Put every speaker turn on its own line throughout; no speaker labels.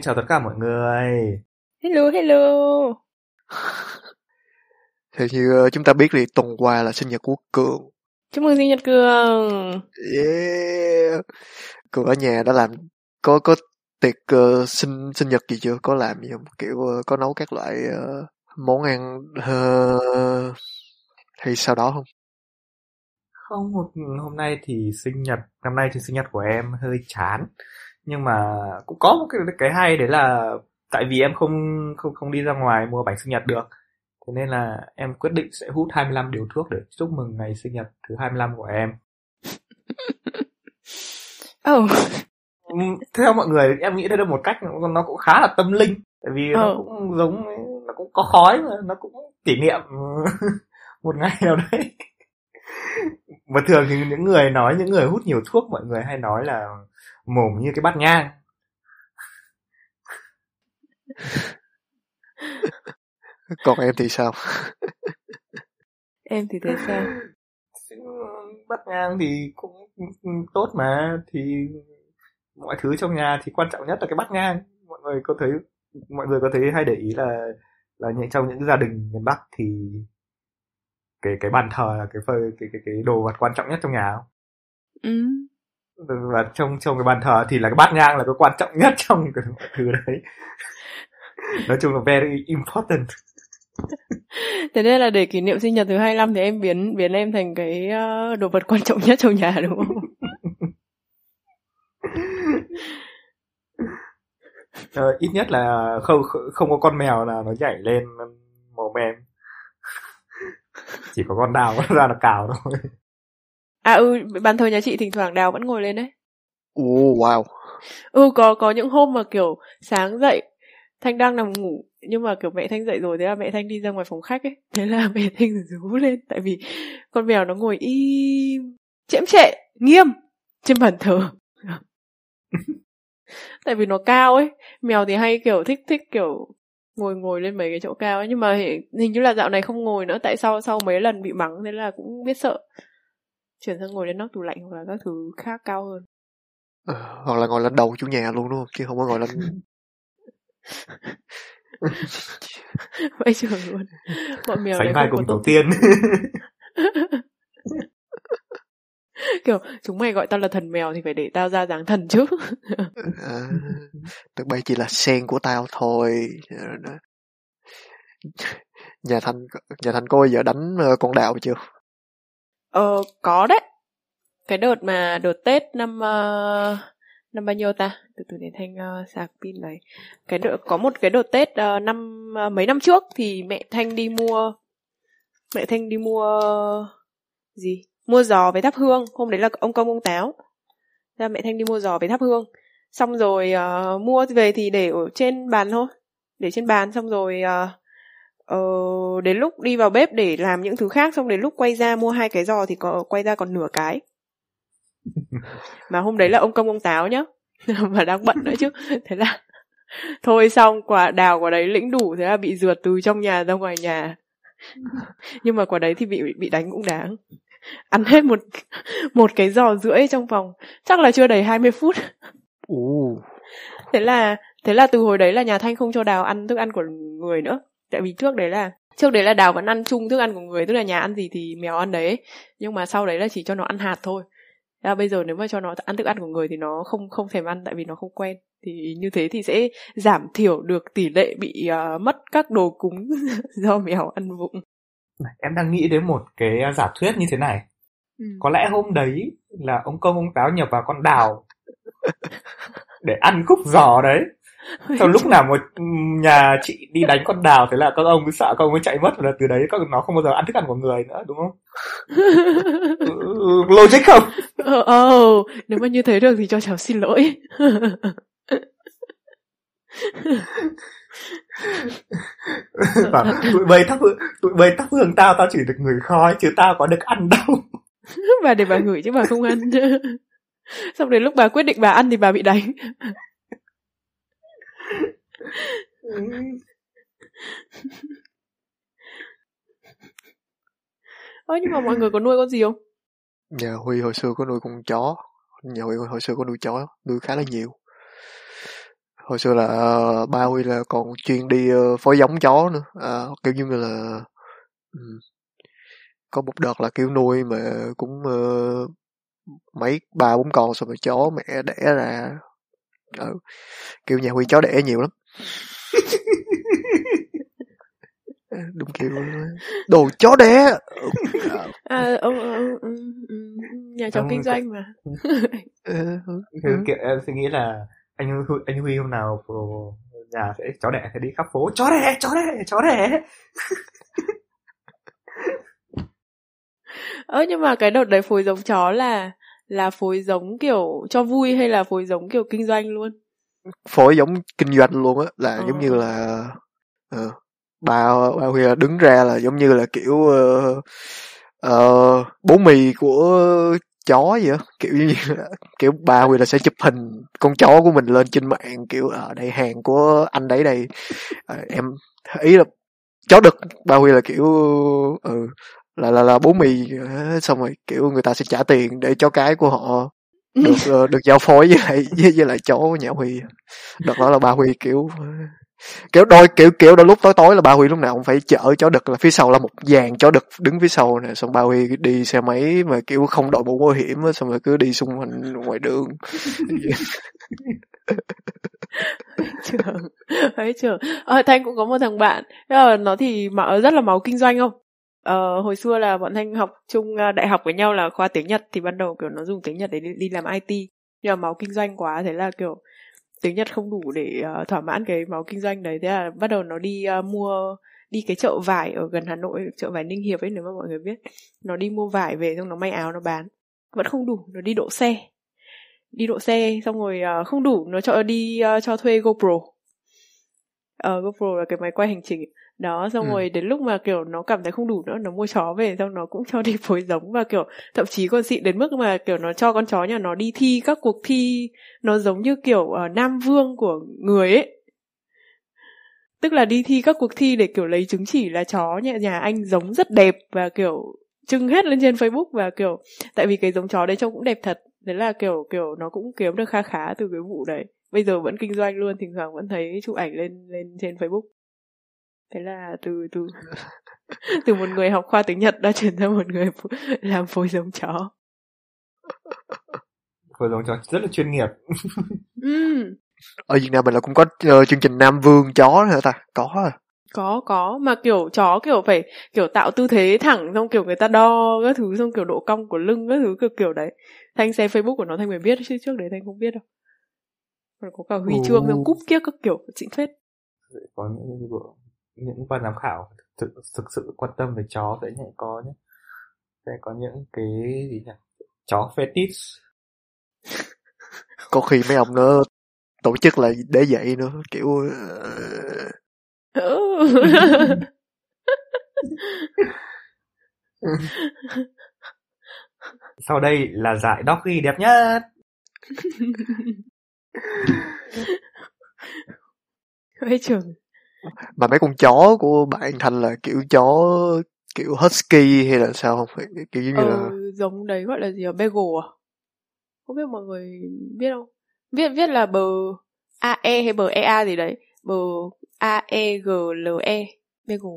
Xin chào tất cả mọi người.
Hello, hello.
Theo như ờ, chúng ta biết thì tuần qua là sinh nhật của Cường.
Chúc mừng sinh nhật Cường.
Yeah. Cường ở nhà đã làm có có tiệc ờ, sinh sinh nhật gì chưa? Có làm gì không? Kiểu ờ, có nấu các loại ờ, món ăn ờ, hay sau đó không?
Không, một hôm nay thì sinh nhật, năm nay thì sinh nhật của em hơi chán. Nhưng mà cũng có một cái cái hay đấy là tại vì em không không không đi ra ngoài mua bánh sinh nhật được. Thế nên là em quyết định sẽ hút 25 điều thuốc để chúc mừng ngày sinh nhật thứ 25 của em.
Oh,
Theo mọi người em nghĩ đây là một cách nó nó cũng khá là tâm linh tại vì nó
Ờ.
cũng giống nó cũng có khói mà nó cũng kỷ niệm một ngày nào đấy. Mà thường thì những người nói những người hút nhiều thuốc mọi người hay nói là mồm như cái bát nhang.
Còn em thì sao?
em thì thấy sao?
Bát nhang thì cũng tốt mà thì mọi thứ trong nhà thì quan trọng nhất là cái bát nhang. Mọi người có thấy mọi người có thấy hay để ý là là những trong những gia đình miền Bắc thì cái cái bàn thờ là cái phơi cái cái cái đồ vật quan trọng nhất trong nhà không?
Ừ.
và trong trong cái bàn thờ thì là cái bát nhang là cái quan trọng nhất trong cái thứ đấy. Nói chung là very important.
Thế nên là để kỷ niệm sinh nhật thứ 25 thì em biến biến em thành cái ờ, đồ vật quan trọng nhất trong nhà đúng không?
Ờ, ít nhất là không không có con mèo nào nó nhảy lên mồm em. Chỉ có con đào nó ra là cào thôi
À ừ, bàn thờ nhà chị thỉnh thoảng đào vẫn ngồi lên đấy.
Ồ, wow.
Ừ có có những hôm mà kiểu sáng dậy Thanh đang nằm ngủ nhưng mà kiểu mẹ Thanh dậy rồi thế là mẹ Thanh đi ra ngoài phòng khách ấy thế là mẹ Thanh rú lên tại vì con mèo nó ngồi im chễm trệ nghiêm trên bàn thờ tại vì nó cao ấy mèo thì hay kiểu thích thích kiểu ngồi ngồi lên mấy cái chỗ cao ấy nhưng mà hình, hình như là dạo này không ngồi nữa tại sao sau mấy lần bị mắng thế là cũng biết sợ chuyển sang ngồi lên nóc tủ lạnh hoặc là các thứ khác cao hơn
Ờ, hoặc là ngồi lên đầu chủ nhà luôn đúng không? Chứ không có ngồi lên...
vậy trường luôn bọn mèo
sánh
này
vai cùng
tổ
tiên
kiểu chúng mày gọi tao là thần mèo thì phải để tao ra dáng thần chứ
À, tụi bay chỉ là sen của tao thôi. Nhà Thành nhà Thành bao giờ đánh ờ, con đào chưa?
Ờ có đấy. Cái đợt mà đợt tết năm uh, năm bao nhiêu ta? Từ từ để thanh uh, sạc pin này. Cái đợt có một cái đợt tết uh, năm uh, mấy năm trước thì mẹ thanh đi mua mẹ thanh đi mua gì? Mua giò với thắp hương. Hôm đấy là ông công ông táo. Ra mẹ thanh đi mua giò với thắp hương. Xong rồi uh, mua về thì để ở trên bàn thôi. Để trên bàn xong rồi uh, ờ, đến lúc đi vào bếp để làm những thứ khác xong đến lúc quay ra mua hai cái giò thì có quay ra còn nửa cái. Mà hôm đấy là ông công ông táo nhá. Mà đang bận nữa chứ. Thế là thôi xong quả đào quả đấy lĩnh đủ thế là bị rượt từ trong nhà ra ngoài nhà. Nhưng mà quả đấy thì bị bị đánh cũng đáng. Ăn hết một một cái giò rưỡi trong vòng chắc là chưa đầy 20 phút. Thế là thế là từ hồi đấy là nhà thanh không cho đào ăn thức ăn của người nữa tại vì trước đấy là trước đấy là đào vẫn ăn chung thức ăn của người tức là nhà ăn gì thì mèo ăn đấy. Nhưng mà sau đấy là chỉ cho nó ăn hạt thôi. Là bây giờ nếu mà cho nó ăn thức ăn của người thì nó không không thèm ăn tại vì nó không quen. Thì như thế thì sẽ giảm thiểu được tỷ lệ bị ờ, mất các đồ cúng do mèo ăn vụng.
Em đang nghĩ đến một cái giả thuyết như thế này.
Ừ.
có lẽ hôm đấy là ông công ông táo nhập vào con đào để ăn khúc giò đấy sau lúc nào một nhà chị đi đánh con đào thế là các ông cứ sợ các ông mới chạy mất và từ đấy các nó không bao giờ ăn thức ăn của người nữa đúng không? Ừ, logic không?
Ờ ờ, nếu mà như thế được thì cho cháu xin lỗi.
Bảo, tụi bay thắp hương tụi bay thắp hương tao tao chỉ được ngửi khói chứ tao có được ăn đâu.
Bà để bà ngửi chứ bà không ăn. Xong đến lúc bà quyết định bà ăn thì bà bị đánh ơ nhưng mà mọi người có nuôi con gì không?
Nhà Huy hồi xưa có nuôi con chó. nhà Huy hồi xưa có nuôi chó nuôi khá là nhiều. Hồi xưa là uh, ba Huy là còn chuyên đi uh, phối giống chó nữa. À, kiểu như là um, có một đợt là kiểu nuôi mà cũng uh, mấy ba bốn con xong rồi chó mẹ đẻ ra ừ. kiểu nhà Huy chó đẻ nhiều lắm. Đúng kiểu đồ chó đẻ.
À, ông, ông, ông, nhà cháu
Ông-
kinh doanh mà.
Ừ,
Kiểu,
ừ.
kiểu em suy nghĩ là anh Huy, anh Huy hôm nào nhà sẽ chó đẻ sẽ đi khắp phố chó đẻ chó đẻ chó đẻ.
Ơ nhưng mà cái đợt đấy phối giống chó là là phối giống kiểu cho vui hay là phối giống kiểu kinh doanh luôn?
Phối giống kinh doanh luôn á là
Ờ.
giống như là ờ, bà bà Huy là đứng ra là giống như là kiểu ờ, ờ, bố mì của chó vậy á kiểu như là, kiểu bà Huy là sẽ chụp hình con chó của mình lên trên mạng kiểu ở đây hàng của anh đấy đây. Ờ, em ý là chó đực bà Huy là kiểu ừ là là là bố mì ờ, xong rồi kiểu người ta sẽ trả tiền để chó cái của họ được ờ, được giao phối với lại với, với lại chó của nhà Huy. Đợt đó là ba Huy kiểu kiểu đôi kiểu kiểu đôi lúc tối tối là ba Huy lúc nào cũng phải chở chó đực là phía sau là một dàn chó đực đứng phía sau nè xong ba Huy đi xe máy mà kiểu không đội mũ bảo hiểm á xong rồi cứ đi xung quanh ngoài đường.
Trường ấy trường ờ, thanh cũng có một thằng bạn Thế là nó thì mà rất là máu kinh doanh không ờ, hồi xưa là bọn thanh học chung ờ, đại học với nhau là khoa tiếng nhật thì ban đầu kiểu nó dùng tiếng nhật để đi, đi làm it nhưng mà máu kinh doanh quá thế là kiểu tiếng nhật không đủ để uh, thỏa mãn cái máu kinh doanh đấy. Thế là bắt đầu nó đi uh, mua đi cái chợ vải ở gần hà nội chợ vải ninh hiệp ấy nếu mà mọi người biết. Nó đi mua vải về xong nó may áo nó bán. Vẫn không đủ nó đi độ xe. Đi độ xe xong rồi uh, không đủ nó cho đi uh, cho thuê GoPro. Uh, GoPro là cái máy quay hành trình đó xong
Ừ.
rồi đến lúc mà kiểu nó cảm thấy không đủ nữa nó mua chó về xong nó cũng cho đi phối giống và kiểu thậm chí còn xịn đến mức mà kiểu nó cho con chó nhà nó đi thi các cuộc thi nó giống như kiểu ờ, nam vương của người ấy. Tức là đi thi các cuộc thi để kiểu lấy chứng chỉ là chó nhà nhà anh giống rất đẹp và kiểu trưng hết lên trên Facebook và kiểu tại vì cái giống chó đấy trông cũng đẹp thật. Thế là kiểu kiểu nó cũng kiếm được kha khá từ cái vụ đấy. Bây giờ vẫn kinh doanh luôn thỉnh thoảng vẫn thấy chụp ảnh lên lên trên Facebook thế là từ từ từ một người học khoa tiếng Nhật đã chuyển sang một người làm phối giống chó.
Phối giống chó rất là chuyên nghiệp.
Ừm,
ở Việt Nam mình là cũng có ờ, chương trình Nam Vương chó nữa hả ta? Có à.
Có có. Mà kiểu chó kiểu phải kiểu tạo tư thế thẳng xong kiểu người ta đo các thứ xong kiểu độ cong của lưng các thứ kiểu kiểu đấy. Thanh xem facebook của nó thanh mới biết chứ trước đấy thanh không biết đâu. Còn có cả huy chương xong cúp kiếc các kiểu xịn phết.
Có những bộ- những ban giám khảo thực, thực sự quan tâm về chó sẽ nhẹ có nhé sẽ có những cái gì nhỉ? Chó fetish.
Có khi mấy ông nó tổ chức là để vậy nữa kiểu ờ,
sau đây là giải doggy đẹp nhất.
Ê trường
mà mấy con chó của bạn Thành là kiểu chó kiểu husky hay là sao không? Kiểu giống như
ờ,
là
giống đấy gọi là gì à bagel à? Không biết mọi người biết không? Viết viết là bờ ae hay bờ ea gì đấy. Bờ ae g l e bagel.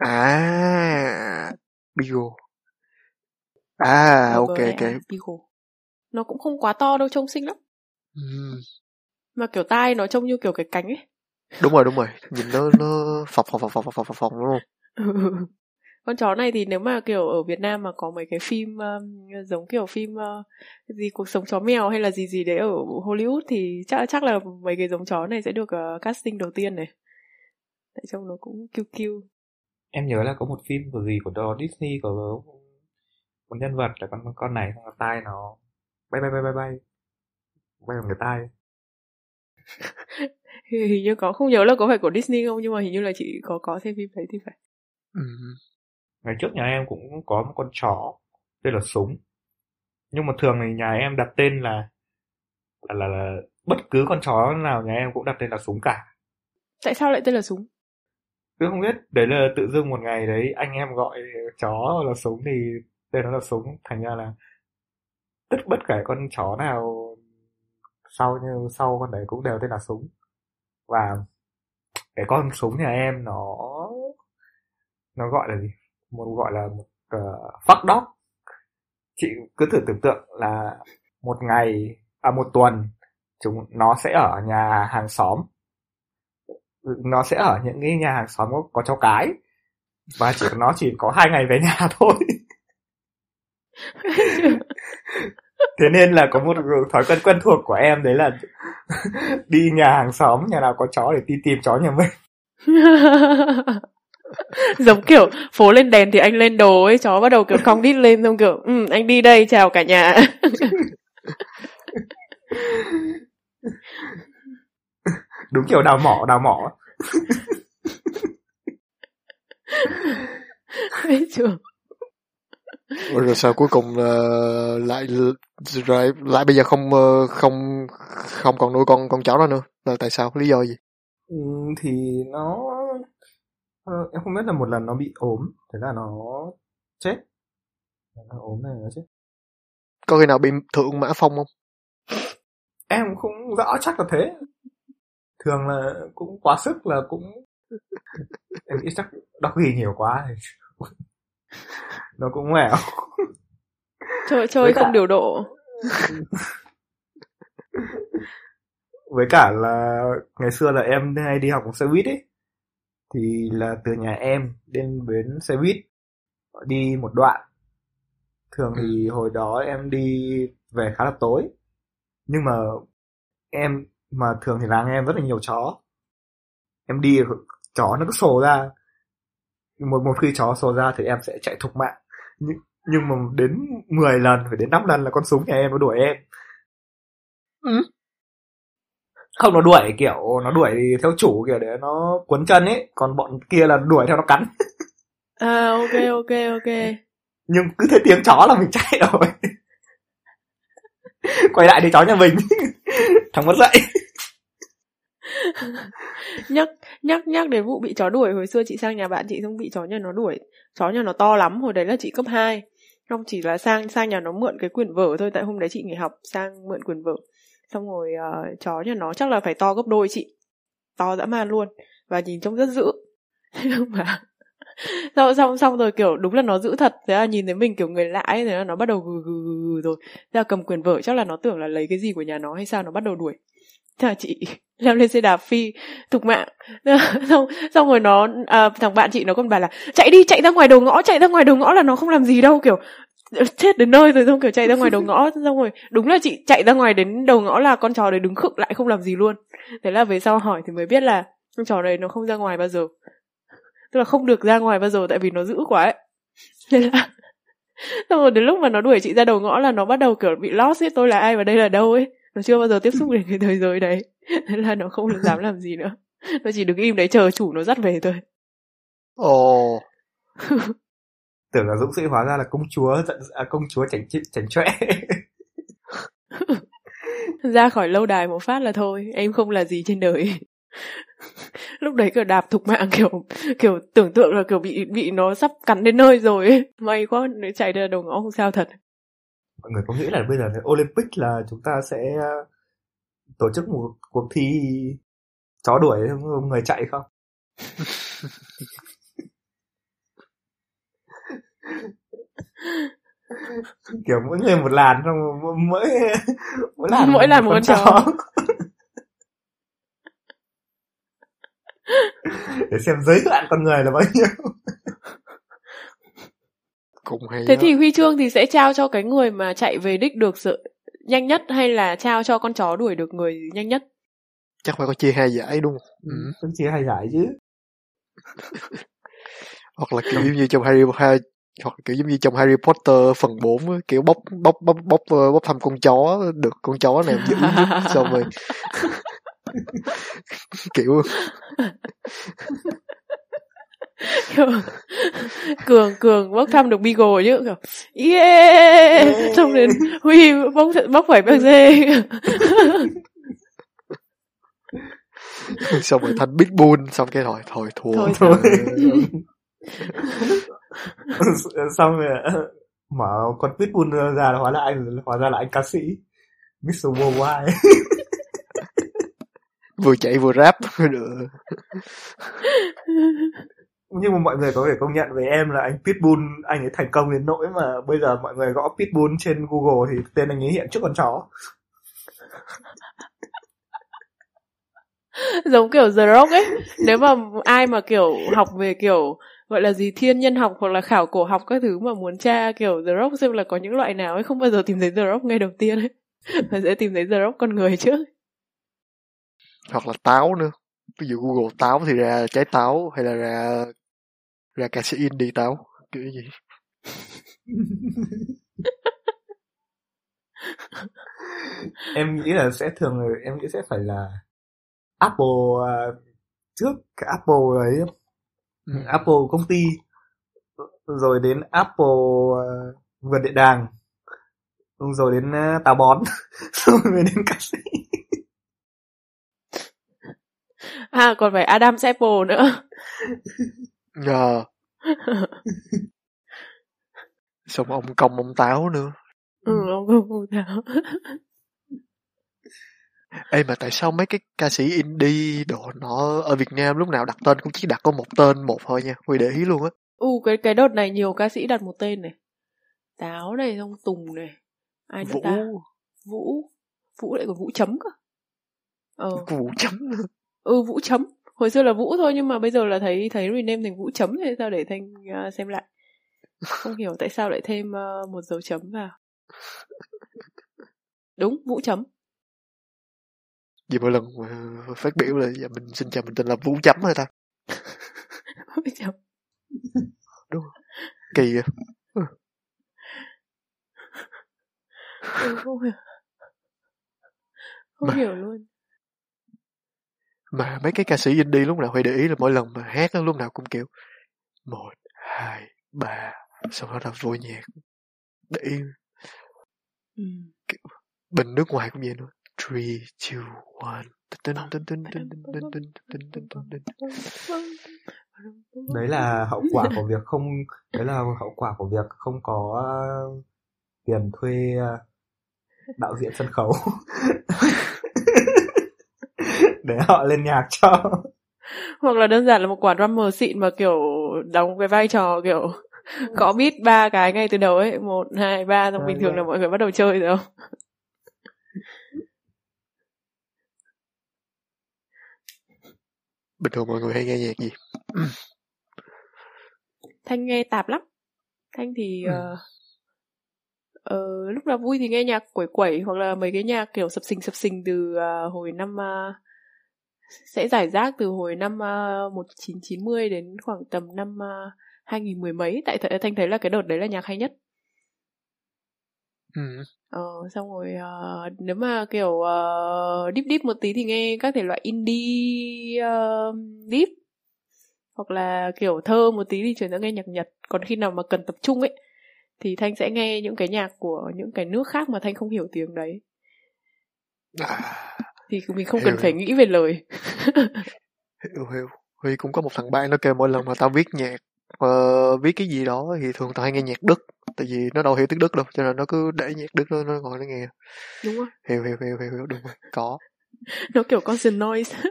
À Beagle à ok ok.
EA, Beagle. nó cũng không quá to đâu trông xinh lắm.
Ừm,
mà kiểu tai nó trông như kiểu cái cánh ấy
đúng rồi đúng rồi. Nhìn nó nó phập phập phập phập phập phập phập đúng không?
Con chó này thì nếu mà kiểu ở Việt Nam mà có mấy cái phim um, giống kiểu phim uh, gì cuộc sống chó mèo hay là gì gì đấy ở Hollywood thì chắc chắc là mấy cái giống chó này sẽ được uh, casting đầu tiên này. Tại trông nó cũng cute cute
em nhớ là có một phim của gì của đó Disney có một nhân vật là con con này xong rồi tai nó bay bay bay bay bay. Bay bằng cái tai
hình như có không nhớ là có phải của Disney không nhưng mà hình như là chị có có xem phim đấy thì phải.
Ừm,
ngày trước nhà em cũng có một con chó tên là súng. Nhưng mà thường thì nhà em đặt tên là là, là, là bất cứ con chó nào nhà em cũng đặt tên là súng cả.
Tại sao lại tên là súng?
Cứ không biết đấy là tự dưng một ngày đấy anh em gọi chó là súng thì tên nó là súng. Thành ra là tất bất kể con chó nào sau như sau con đấy cũng đều tên là súng và cái con súng nhà em nó nó gọi là gì? Một gọi là một uh, fuck dog. Chị cứ thử tưởng tượng là một ngày à một tuần chúng nó sẽ ở nhà hàng xóm. Nó sẽ ở những cái nhà hàng xóm có, có cháu cái. Và chỉ nó chỉ có hai ngày về nhà thôi. thế nên là có một thói quen quen thuộc của em đấy là đi nhà hàng xóm nhà nào có chó để đi tìm chó nhà mình.
Giống kiểu phố lên đèn thì anh lên đồ ấy chó bắt đầu kiểu cong đít lên xong kiểu ừ, anh đi đây chào cả nhà.
Đúng kiểu đào mỏ đào mỏ.
Thấy chưa
rồi sao cuối cùng uh, lại lại lại bây giờ không uh, không không còn nuôi con con chó đó nữa? Là tại sao? Lý do gì?
Ừ, thì nó uh, em không biết là một lần nó bị ốm thế là nó chết. Nó ốm này nó chết.
Có khi nào bị thượng mã phong không?
Em cũng rõ chắc là thế. Thường là cũng quá sức là cũng em nghĩ chắc đọc ghi nhiều quá thì nó cũng mèo
chơi chơi không cả... điều độ.
Với cả là ngày xưa là em hay đi học bằng xe buýt ấy. Thì là từ nhà em đến bến xe buýt đi một đoạn. Thường thì hồi đó em đi về khá là tối. Nhưng mà em mà thường thì làng em rất là nhiều chó. Em đi chó nó cứ sổ ra một một khi chó sổ ra thì em sẽ chạy thục mạng. Nhưng nhưng mà đến 10 lần phải đến 5 lần là con súng nhà em nó đuổi em. Ừ. không nó đuổi kiểu nó đuổi theo chủ kiểu để nó cuốn chân ấy. Còn bọn kia là đuổi theo nó cắn.
À ok ok ok.
Nhưng cứ thấy tiếng chó là mình chạy rồi. Quay lại thì chó nhà mình. Thằng mất dậy
nhắc nhắc nhắc đến vụ bị chó đuổi. Hồi xưa chị sang nhà bạn chị xong bị chó nhà nó đuổi. Chó nhà nó to lắm hồi đấy là chị cấp 2 không chỉ là sang sang nhà nó mượn cái quyển vở thôi. Tại hôm đấy chị nghỉ học sang mượn quyển vở. Xong rồi uh, chó nhà nó chắc là phải to gấp đôi chị. To dã man luôn. Và nhìn trông rất dữ. Nhưng mà xong xong xong rồi kiểu đúng là nó giữ thật. Thế là nhìn thấy mình kiểu người lạ ấy thế là nó bắt đầu gừ gừ gừ rồi. Thế là cầm quyền vở chắc là nó tưởng là lấy cái gì của nhà nó hay sao nó bắt đầu đuổi thế là chị leo lên xe đạp phi thục mạng. Xong xong rồi nó à, thằng bạn chị nó còn bảo là chạy đi chạy ra ngoài đầu ngõ chạy ra ngoài đầu ngõ là nó không làm gì đâu kiểu ờ, chết đến nơi rồi xong kiểu chạy ra ngoài đầu ngõ. Xong rồi đúng là chị chạy ra ngoài đến đầu ngõ là con chó đấy đứng khựng lại không làm gì luôn. Thế là về sau hỏi thì mới biết là con chó đấy nó không ra ngoài bao giờ. Tức là không được ra ngoài bao giờ tại vì nó dữ quá ấy. Thế là xong rồi đến lúc mà nó đuổi chị ra đầu ngõ là nó bắt đầu kiểu bị lost ấy tôi là ai và đây là đâu? ấy nó chưa bao giờ tiếp xúc đến cái thế giới đấy. Thế là nó không dám làm gì nữa. Nó chỉ đứng im đấy chờ chủ nó dắt về thôi.
Ồ.
Tưởng là dũng sĩ hóa ra là công chúa à, công chúa chảnh chảnh choẽ
ra khỏi lâu đài một phát là thôi em không là gì trên đời. Lúc đấy kiểu đạp thục mạng kiểu kiểu tưởng tượng là kiểu bị bị nó sắp cắn đến nơi rồi ấy. may quá nếu chạy ra đầu ngõ không sao thật
mọi người có nghĩ là bây giờ Olympic là chúng ta sẽ ờ, tổ chức một cuộc thi chó đuổi người chạy không? Kiểu mỗi người một làn xong mỗi mỗi làn
mỗi làn một con chó.
để xem giới hạn con người là bao nhiêu
cũng hay
thế đó. thì huy chương thì sẽ trao cho cái người mà chạy về đích được sự nhanh nhất hay là trao cho con chó đuổi được người nhanh nhất
chắc phải có chia hai giải đúng không
ừ. ừ. chia hai giải chứ
hoặc là kiểu như trong Harry Potter hoặc kiểu giống như trong Harry Potter phần 4 kiểu bốc bốc bốc bốc bốc, bốc thăm con chó được con chó này giữ xong rồi kiểu
cường cường bốc thăm được beagle chứ kiểu yeah! Xong đến huy bốc bốc phải bác dê.
Xong rồi thành big bull xong cái rồi thôi thua.
Thôi, thôi.
xong rồi mở con pitbull ra là hóa là anh hóa ra là anh ca sĩ Mr. Worldwide.
Vừa chạy vừa rap được
nhưng mà mọi người có thể công nhận với em là anh Pitbull anh ấy thành công đến nỗi mà bây giờ mọi người gõ Pitbull trên Google thì tên anh ấy hiện trước con chó.
Giống kiểu The Rock ấy. Nếu mà ai mà kiểu học về kiểu gọi là gì thiên nhân học hoặc là khảo cổ học các thứ mà muốn tra kiểu The Rock xem là có những loại nào ấy không bao giờ tìm thấy The Rock ngay đầu tiên ấy. Mà sẽ tìm thấy The Rock con người trước.
Hoặc là táo nữa. Ví dụ Google táo thì ra trái táo hay là ra ra ca sĩ indie táo kiểu gì
em nghĩ là sẽ thường em nghĩ sẽ phải là Apple uh, trước cái Apple ấy.
Ừ.
Apple công ty rồi đến Apple uh, vườn địa đàng rồi đến uh, táo bón rồi mới đến ca sĩ.
À còn phải Adam Apple nữa
Nhờ. Xong ông công ông táo nữa.
ừ ông công ông táo
Ê mà tại sao mấy cái ca sĩ indie đồ nó ở Việt Nam lúc nào đặt tên cũng chỉ đặt có một tên một thôi nha. Huy để ý luôn á.
ừ cái cái đợt này nhiều ca sĩ đặt một tên này táo này xong tùng này ai
Vũ.
ta vũ vũ lại còn vũ chấm cơ ờ
Vũ chấm
ừ vũ chấm hồi xưa là vũ thôi nhưng mà bây giờ là thấy thấy rename thành vũ chấm thì sao để thanh uh, xem lại? Không hiểu tại sao lại thêm uh, một dấu chấm vào. Đúng vũ chấm.
Vì mỗi lần mà phát biểu là dạ, mình xin chào mình tên là Vũ chấm hả ta?
vũ chấm.
Kỳ à.
ừ, không hiểu. Không
Mà-
hiểu luôn
mà mấy cái ca sĩ indie lúc nào phải để ý là mỗi lần mà hát nó lúc nào cũng kiểu một hai ba xong đó là vô nhạc để ý
ừ.
kiểu, bình nước ngoài cũng vậy nữa three two one
đấy là hậu quả của việc không đấy là hậu quả của việc không có tiền thuê đạo diễn sân khấu để họ lên nhạc cho
hoặc là đơn giản là một quả drummer xịn mà kiểu đóng cái vai trò kiểu có beat ba cái ngay từ đầu ấy một hai ba xong
À,
bình thường
dạ.
là mọi người bắt đầu chơi rồi không
Bình thường mọi người hay nghe nhạc gì?
thanh nghe tạp lắm thanh thì
Ừ.
ờ, ờ, lúc nào vui thì nghe nhạc quẩy quẩy hoặc là mấy cái nhạc kiểu sập sình sập sình từ ờ, hồi năm ờ, sẽ giải rác từ hồi năm uh, 1990 đến khoảng tầm năm uh, 2010 mấy tại th- thanh thấy là cái đợt đấy là nhạc hay nhất.
Ừ.
Ờ, xong rồi ờ, nếu mà kiểu uh, deep deep một tí thì nghe các thể loại indie uh, deep. Hoặc là kiểu thơ một tí thì chuyển sang nghe nhạc Nhật. Còn khi nào mà cần tập trung ấy thì thanh sẽ nghe những cái nhạc của những cái nước khác mà thanh không hiểu tiếng đấy.
À,
thì mình không
Hiểu,
cần phải nghĩ về lời.
Hiểu hiểu. Huy cũng có một thằng bạn nó kêu mỗi lần mà tao viết nhạc ờ, viết cái gì đó thì thường tao hay nghe nhạc Đức tại vì nó đâu hiểu tiếng Đức đâu cho nên nó cứ để nhạc Đức nó, nó ngồi nó nghe.
Đúng không?
Hiểu hiểu hiểu hiểu, hiểu. Đúng rồi. Có.
Nó kiểu constant noise.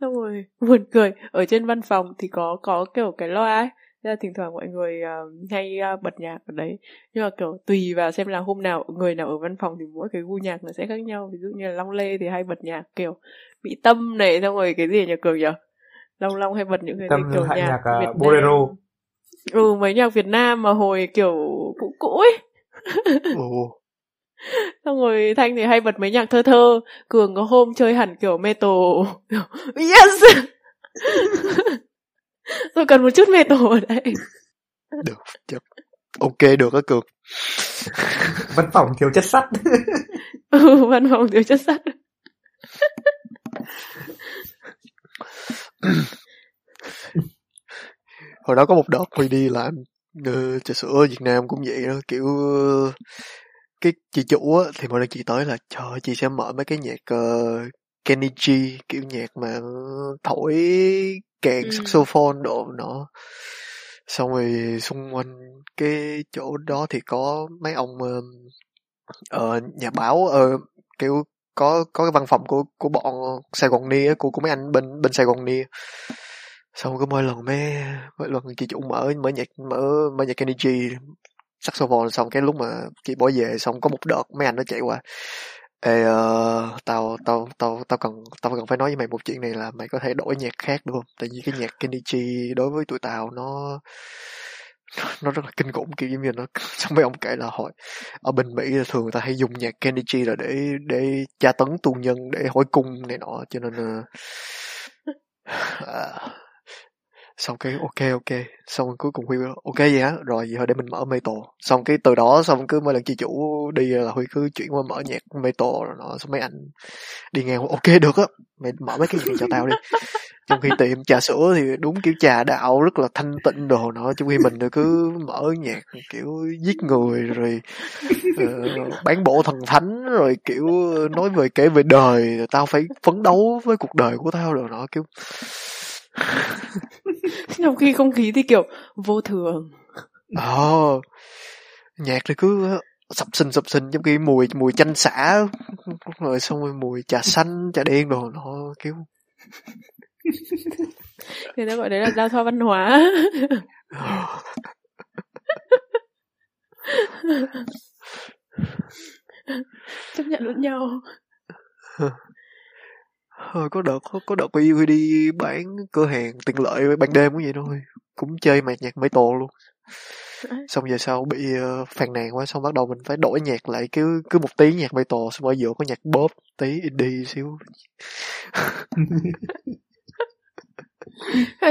Xong rồi buồn cười. Ở trên văn phòng thì có có kiểu cái loa ấy Thế là thỉnh thoảng mọi người uh, hay uh, bật nhạc ở đấy. Nhưng mà kiểu tùy vào xem là hôm nào người nào ở văn phòng thì mỗi cái gu nhạc nó sẽ khác nhau. Ví dụ như là long lê thì hay bật nhạc kiểu mỹ tâm này xong rồi cái gì nhỉ cường nhỉ? Long long hay bật những cái
tâm
kiểu
hạ
nhạc,
nhạc
Việt
uh,
Nam.
bolero.
Ừ mấy nhạc Việt Nam mà hồi kiểu cũ cũ ấy. Xong rồi thanh thì hay bật mấy nhạc thơ thơ. Cường có hôm chơi hẳn kiểu metal. Yes tôi cần một chút metal ở đây.
Được chụp ok được á cường
văn phòng thiếu chất sắt.
Ừ, văn phòng thiếu chất sắt.
Hồi đó có một đợt Huy đi làm uh, trà sữa ở Việt Nam cũng vậy đó kiểu ờ, cái chị chủ á, thì mỗi lần chị tới là trời ơi, chị sẽ mở mấy cái nhạc ờ, Kenny G kiểu nhạc mà thổi kèn
Ừ.
saxophone độ nó xong rồi xung quanh cái chỗ đó thì có mấy ông ờ, nhà báo ờ, kiểu có có cái văn phòng của của bọn Sài Gòn Nia của của mấy anh bên bên Sài Gòn Nia. Xong cứ mỗi lần mấy mỗi lần chị chủ mở mở nhạc mở mở nhạc Kenny G saxophone xong cái lúc mà chị bỏ về xong có một đợt mấy anh nó chạy qua Ê, uh, tao tao tao tao cần tao cần phải nói với mày một chuyện này là mày có thể đổi nhạc khác được không? Tại vì cái nhạc Kenichi đối với tụi tao nó nó rất là kinh khủng kiểu giống như nó xong mấy ông kể là hồi ở bên Mỹ là thường người ta hay dùng nhạc Kenny G là để để tra tấn tù nhân để hỏi cung này nọ cho nên là ờ, xong cái ok ok. Xong rồi cuối cùng huy ok vậy hả rồi vậy thôi để mình mở metal xong cái từ đó xong cứ mỗi lần chị chủ đi là huy cứ chuyển qua mở nhạc metal rồi nó xong mấy anh đi ngang ok được á. Mày mở mấy cái gì cho tao đi. Trong khi tiệm trà sữa thì đúng kiểu trà đạo rất là thanh tịnh đồ nọ trong khi mình thì cứ mở nhạc kiểu giết người rồi uh, bán bộ thần thánh rồi kiểu nói về kể về đời tao phải phấn đấu với cuộc đời của tao rồi nọ kiểu
trong khi không khí thì kiểu vô thường.
Ờ nhạc thì cứ sập sình sập sình trong khi mùi mùi chanh xả rồi xong rồi mùi trà xanh trà đen đồ nó kiểu
người ta gọi đấy là giao thoa văn hóa. Chấp nhận lẫn nhau
Ờ, có đợt có, có đợt Huy đi bán cửa hàng tiện lợi ban đêm cũng vậy thôi. Cũng chơi mạc nhạc metal luôn. Xong về sau bị uh, phàn nàn quá xong bắt đầu mình phải đổi nhạc lại cứ cứ một tí nhạc metal xong ở giữa có nhạc bóp tí indie xíu.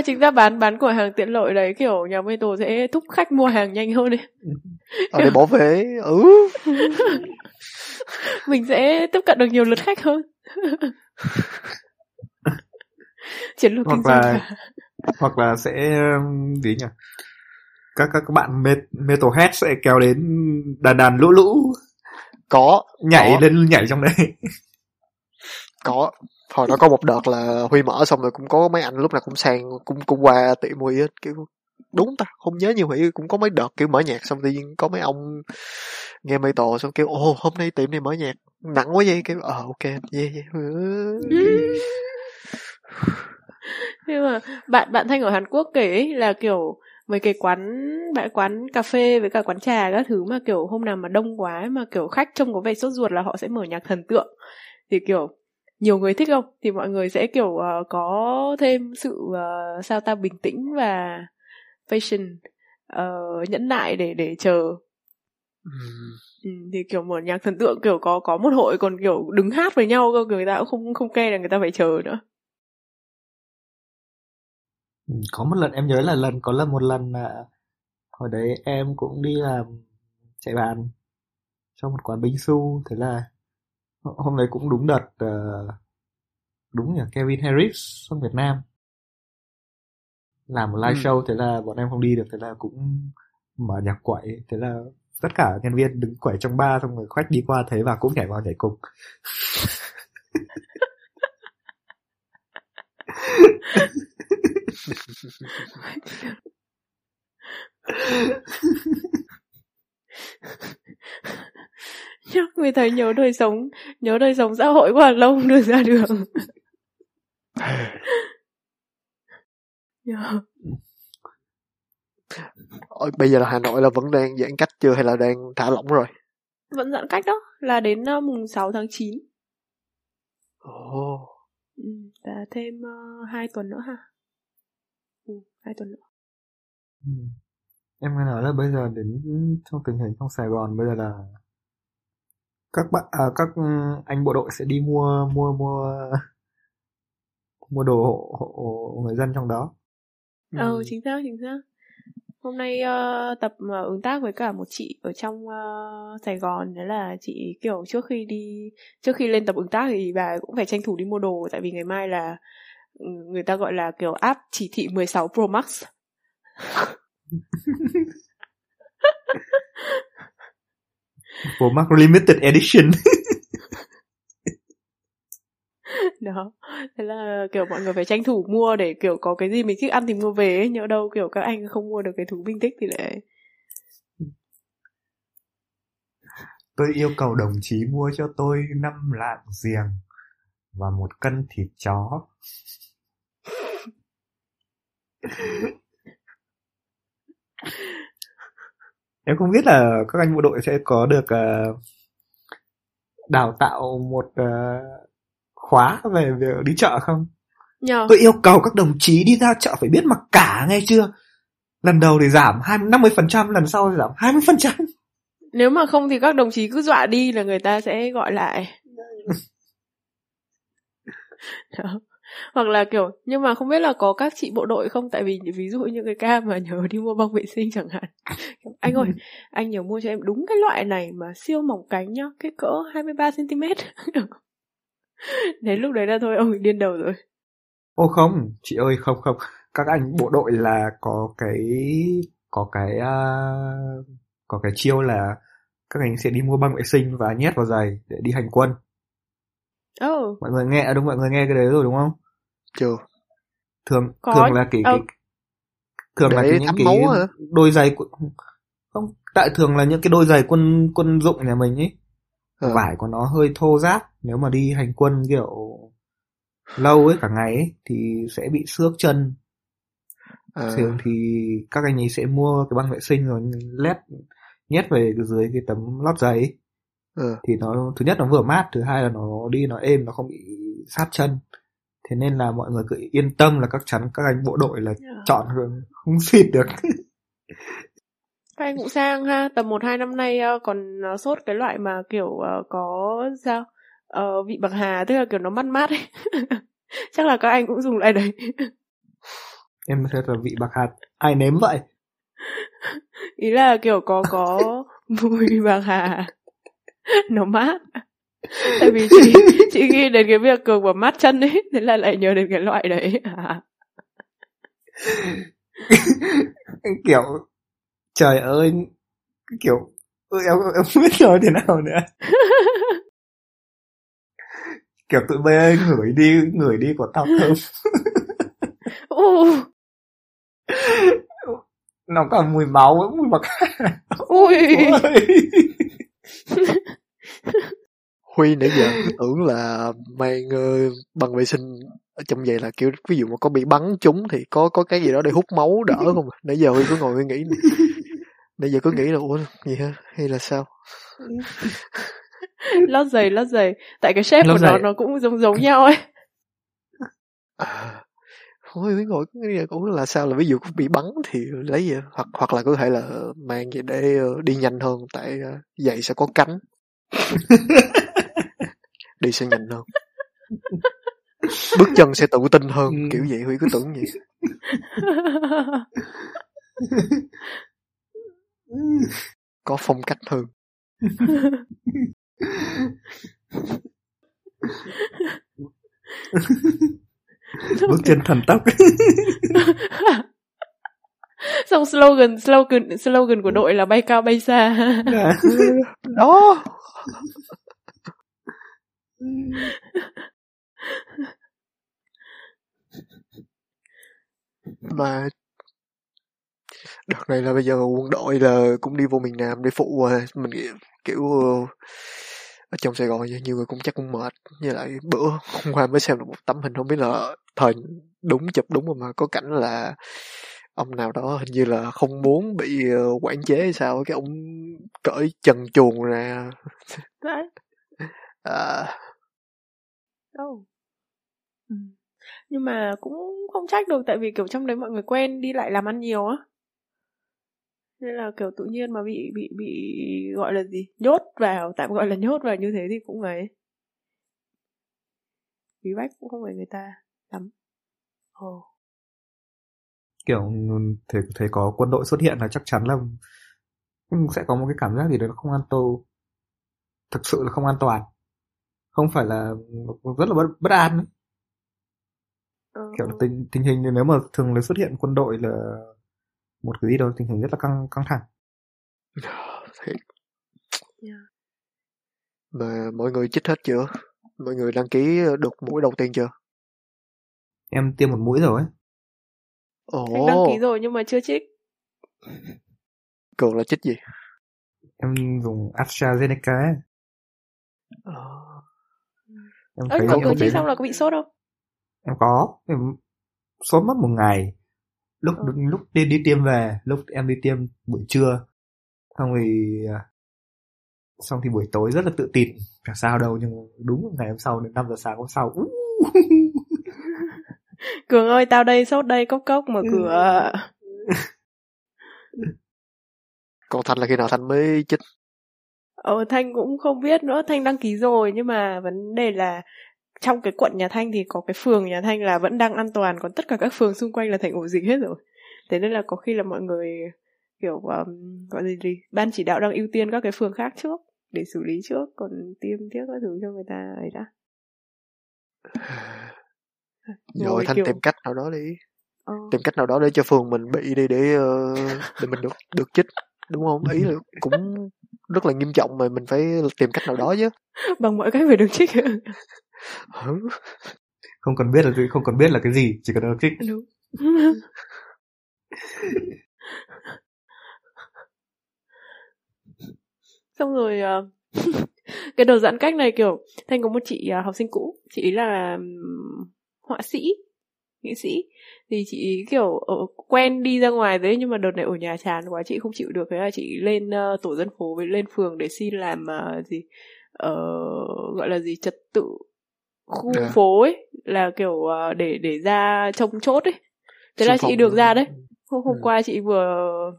Chính ra bán bán cửa hàng tiện lợi đấy kiểu nhà metal sẽ thúc khách mua hàng nhanh hơn đấy
ờ, để bỏ vé ừ.
Mình sẽ tiếp cận được nhiều lượt khách hơn chiến lược
Hoặc
kinh doanh
là- hoặc là sẽ um, gì nhỉ? Các các các bạn met, metalhead sẽ kéo đến đàn đàn lũ lũ.
Có
nhảy
Có.
lên nhảy trong đây
có. Hồi đó có một đợt là huy mở xong rồi cũng có mấy anh lúc nào cũng sang cũng cũng qua tiệm huy hết kiểu đúng ta không nhớ nhiều huy cũng có mấy đợt kiểu mở nhạc xong tự nhiên có mấy ông nghe metal xong kêu ồ hôm nay tiệm này mở nhạc nặng quá vậy. Kiểu ờ ok yeah, yeah. Ừ.
nhưng mà bạn bạn thanh ở Hàn Quốc kể ấy là kiểu mấy cái quán bạn quán cà phê với cả quán trà các thứ mà kiểu hôm nào mà đông quá mà kiểu khách trông có vẻ sốt ruột là họ sẽ mở nhạc thần tượng. Thì kiểu nhiều người thích không? Thì mọi người sẽ kiểu uh, có thêm sự uh, sao ta bình tĩnh và patience ờ, nhẫn nại để để chờ.
Ừm,
ừ, thì kiểu mở nhạc thần tượng kiểu có có một hội còn kiểu đứng hát với nhau cơ người ta cũng không không kê là người ta phải chờ nữa.
Ừ, có một lần em nhớ là lần có lần một lần là hồi đấy em cũng đi làm chạy bàn cho một quán binh su thế là hôm đấy cũng đúng đợt ờ, đúng nhỉ Kevin Harris sang Việt Nam làm một live
Ừ.
show thế là bọn em không đi được thế là cũng mở nhạc quẩy thế là tất cả nhân viên đứng quẩy trong bar xong rồi khách đi qua thấy và cũng nhảy vào nhảy cùng
Chắc người thấy nhớ đời sống Nhớ đời sống xã hội quá lâu không được ra đường Nhờ.
Ôi, bây giờ là Hà Nội là vẫn đang giãn cách chưa hay là đang thả lỏng rồi
Vẫn giãn cách đó Là đến uh, mùng 6 tháng 9
Ồ,
ừ, Là thêm uh, 2 tuần nữa ha ừ, 2 tuần nữa
Ừ. Em nghe nói là bây giờ đến trong tình hình trong Sài Gòn bây giờ là các bạn à, các ừ, anh bộ đội sẽ đi mua mua mua mua đồ hộ, hộ người dân trong đó.
Ờ
ừm,
chính xác chính xác. Hôm nay ờ, tập ờ, ứng tác với cả một chị ở trong ờ, Sài Gòn Đó là chị kiểu trước khi đi Trước khi lên tập ứng tác thì bà cũng phải tranh thủ đi mua đồ Tại vì ngày mai là ừ, người ta gọi là kiểu áp chỉ thị 16 Pro Max.
Pro Max Limited Edition.
thế là kiểu mọi người phải tranh thủ mua để kiểu có cái gì mình thích ăn thì mua về ấy. nhỡ đâu kiểu các anh không mua được cái thú binh tích thì lại
Tôi yêu cầu đồng chí mua cho tôi năm lạng giềng và một cân thịt chó. Em không biết là các anh bộ đội sẽ có được uh, đào tạo một uh, khóa về việc đi chợ không?
nhờ
Tôi yêu cầu các đồng chí đi ra chợ phải biết mặc cả nghe chưa? Lần đầu thì giảm 20 50%, lần sau thì giảm 20%.
nếu mà không thì các đồng chí cứ dọa đi là người ta sẽ gọi lại Đó. hoặc là kiểu nhưng mà không biết là có các chị bộ đội không tại vì ví dụ những cái ca mà nhớ đi mua băng vệ sinh chẳng hạn anh ơi anh nhớ mua cho em đúng cái loại này mà siêu mỏng cánh nhá cái cỡ 23 cm đến lúc đấy là thôi ông điên đầu rồi
Ô không, chị ơi không không, các anh bộ đội là có cái có cái uh, có cái chiêu là các anh sẽ đi mua băng vệ sinh và nhét vào giày để đi hành quân.
oh
Mọi người nghe đúng mọi người nghe cái đấy rồi đúng không?
chưa
Thường
Có.
thường là cái, thường là cái những cái
máu hả?
đôi giày của không, tại thường là những cái đôi giày quân quân dụng nhà mình ấy,
Ờ.
vải của nó hơi thô ráp, nếu mà đi hành quân kiểu lâu ấy cả ngày ấy thì sẽ bị xước chân.
À,
thường thì các anh ấy sẽ mua cái băng vệ sinh rồi lét nhét về dưới cái tấm lót giày ấy.
ờ,
thì nó thứ nhất nó vừa mát thứ hai là nó đi nó êm nó không bị sát chân. Thế nên là mọi người cứ yên tâm là các chắn các anh bộ đội là chọn hướng không xịt được.
Các anh cũng sang ha, tầm 1-2 năm nay ờ, còn ờ, sốt cái loại mà kiểu ờ, có sao Ờ, vị bạc hà, tức là kiểu nó mát mát ấy. Chắc là các anh cũng dùng loại đấy.
em thấy là vị bạc hạt ai nếm vậy
Ý là kiểu có có mùi bạc hà. Nó mát. Tại vì chị chị nghĩ đến cái việc cường và mát chân ấy, thế là lại nhớ đến cái loại đấy. À.
kiểu trời ơi kiểu em em không biết nói thế nào nữa kiểu tụi bay ngửi đi ngửi đi của tao thơm.
U,
nó cả mùi máu mùi bạc
ui.
Huy nãy giờ tưởng là mang ờ, bằng vệ sinh ở trong giày là kiểu ví dụ mà có bị bắn trúng thì có có cái gì đó để hút máu đỡ không à? nãy giờ Huy cứ ngồi Huy nghĩ nãy giờ cứ nghĩ là ủa gì hả hay là sao
lót giày lót giày. Tại cái shape
Lót
của nó
giày.
nó cũng giống giống nhau ấy.
À, Huy Huy ngồi cứ nghĩ là cũng là sao là ví dụ bị bắn thì lấy vậy hoặc hoặc là có thể là mang vậy để ờ, đi nhanh hơn tại ờ, giày sẽ có cánh. Đi sẽ nhanh hơn. Bước chân sẽ tự tin hơn
Ừ.
kiểu vậy Huy cứ tưởng vậy. Có phong cách hơn
bước chân thần tốc.
Xong slogan slogan slogan của đội là bay cao bay xa.
Đó. Mà đợt này là bây giờ quân đội là cũng đi vô miền Nam để phụ à. mình nghĩ kiểu ờ, ở trong Sài Gòn nhiều người cũng chắc cũng mệt với lại bữa hôm qua mới xem được một tấm hình không biết là thời đúng chụp đúng rồi mà có cảnh là ông nào đó hình như là không muốn bị ờ, quản chế hay sao cái ông cởi chân chuồng ra
Đấy.
à,
đâu ừ. nhưng mà cũng không trách được tại vì kiểu trong đấy mọi người quen đi lại làm ăn nhiều á nên là kiểu tự nhiên mà bị bị bị gọi là gì nhốt vào tạm gọi là nhốt vào như thế thì cũng ấy. Bí bách cũng không phải người ta lắm. Ồ.
Kiểu thấy thấy có quân đội xuất hiện là chắc chắn là sẽ có một cái cảm giác gì đó không an toàn thực sự là không an toàn. Không phải là rất là bất, bất an ấy.
ờ,
kiểu tình tình hình nếu mà thường là xuất hiện quân đội là một cái gì đó tình hình rất là căng căng thẳng.
Thiệt.
Yeah.
mà mọi người chích hết chưa? Mọi người đăng ký được mũi đầu tiên chưa?
Em tiêm một mũi rồi
ồ.
Thanh đăng ký rồi nhưng mà chưa trích.
cường là chích gì?
Em dùng AstraZeneca ấy.
Ờ,
em
Ơ
thấy
nhưng mà
em thấy
xong là có bị sốt không?
em có. Em sốt mất một ngày lúc
Ờ.
lúc đi đi tiêm về lúc em đi tiêm buổi trưa xong thì à, xong thì buổi tối rất là tự tin chả sao đâu nhưng đúng ngày hôm sau đến 5 giờ sáng hôm sau
Cường ơi, tao đây, sốt đây, cốc cốc, mở cửa.
còn thanh là khi nào thanh mới chích
Ờ, Thanh cũng không biết nữa, Thanh đăng ký rồi, nhưng mà vấn đề là trong cái quận nhà Thanh thì có cái phường nhà Thanh là vẫn đang an toàn, còn tất cả các phường xung quanh là thành ổ dịch hết rồi. Thế nên là có khi là mọi người kiểu um, gọi gì gì, ban chỉ đạo đang ưu tiên các cái phường khác trước để xử lý trước, còn tiêm tiếp các thứ cho người ta ấy đã.
rồi thanh
kiểu-
tìm cách nào đó đi
Ờ,
tìm cách nào đó để cho phường mình bị đi để ờ, để mình được được chích đúng không ý là cũng rất là nghiêm trọng mà mình phải tìm cách nào đó chứ
bằng mọi cách phải được trích.
Không cần biết là gì không cần biết là cái gì chỉ cần trích
Đúng. Xong rồi ờ, cái đợt giãn cách này kiểu Thanh có một chị ờ, học sinh cũ, chị ấy là họa sĩ, nghệ sĩ. Thì chị ý kiểu ở, quen đi ra ngoài đấy nhưng mà đợt này ở nhà chán quá chị không chịu được. Thế là chị lên ờ, tổ dân phố với lên phường để xin làm ờ, gì ờ, gọi là gì trật tự khu
À.
phố ấy là kiểu ờ, để để ra trông chốt ấy thế là
Xung
chị được
nữa.
ra đấy hôm hôm
Ừ.
qua chị vừa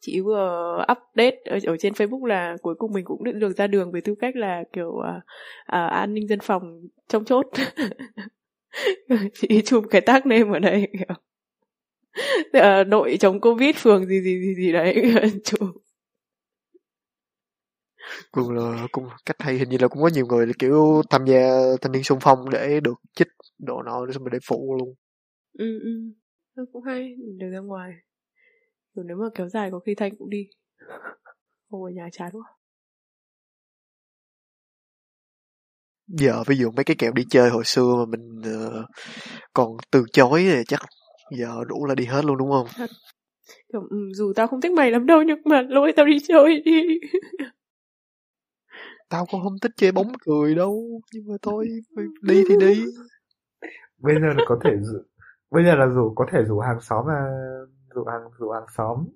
chị vừa update ở, ở trên Facebook là cuối cùng mình cũng được ra đường với tư cách là kiểu à, à, an ninh dân phòng trong chốt chị chụp cái tag name ở đây kiểu à, đội chống covid phường gì gì gì gì đấy chụp
cũng là cũng cách hay hình như là cũng có nhiều người kiểu tham gia thanh niên xung phong để được chích độ nọ để xong rồi để phụ luôn.
Ừ ừ. Thôi cũng hay được ra ngoài. Rồi nếu mà kéo dài có khi thanh cũng đi. Không ở nhà chán quá.
Giờ ví dụ mấy cái kèo đi chơi hồi xưa mà mình ờ, còn từ chối thì chắc giờ đủ là đi hết luôn đúng không?
Kiểu, ừ, dù tao không thích mày lắm đâu nhưng mà lôi tao đi chơi đi
tao cũng không thích chơi bóng cười đâu nhưng mà thôi đi thì đi.
Bây giờ là có thể rủ bây giờ là rủ có thể rủ hàng xóm là rủ hàng rủ hàng xóm.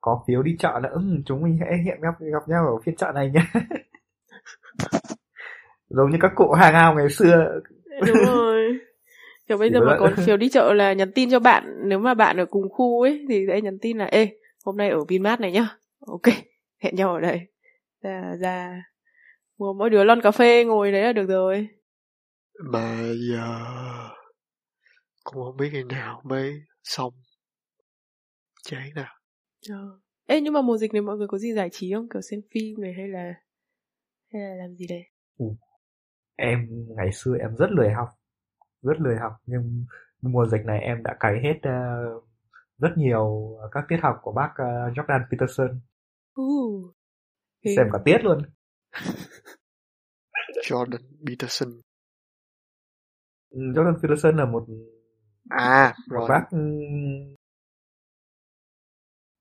Có phiếu đi chợ là ừ, chúng mình hãy hẹn gặp gặp nhau ở phiên chợ này nhé giống như các cụ hàng ao ngày xưa.
Đúng rồi. Kiểu bây giờ mà có phiếu đi chợ là nhắn tin cho bạn nếu mà bạn ở cùng khu ấy thì sẽ nhắn tin là ê hôm nay ở Vinmart này nhá. Ok hẹn nhau ở đây. Ra ra mua mỗi đứa lon cà phê ngồi đấy là được rồi.
Mà giờ cũng không biết khi nào mới xong. Chán nào
ờ. ê nhưng mà mùa dịch này mọi người có gì giải trí không? Kiểu xem phim này hay là hay là làm gì đấy
em ngày xưa em rất lười học. Rất lười học nhưng mùa dịch này em đã cày hết ờ, rất nhiều các tiết học của bác ờ, Jordan Peterson.
Uh.
Xem cả tiết luôn
Jordan Peterson
Ừ, Jordan Peterson là một,
à
một
rồi
bác ừ,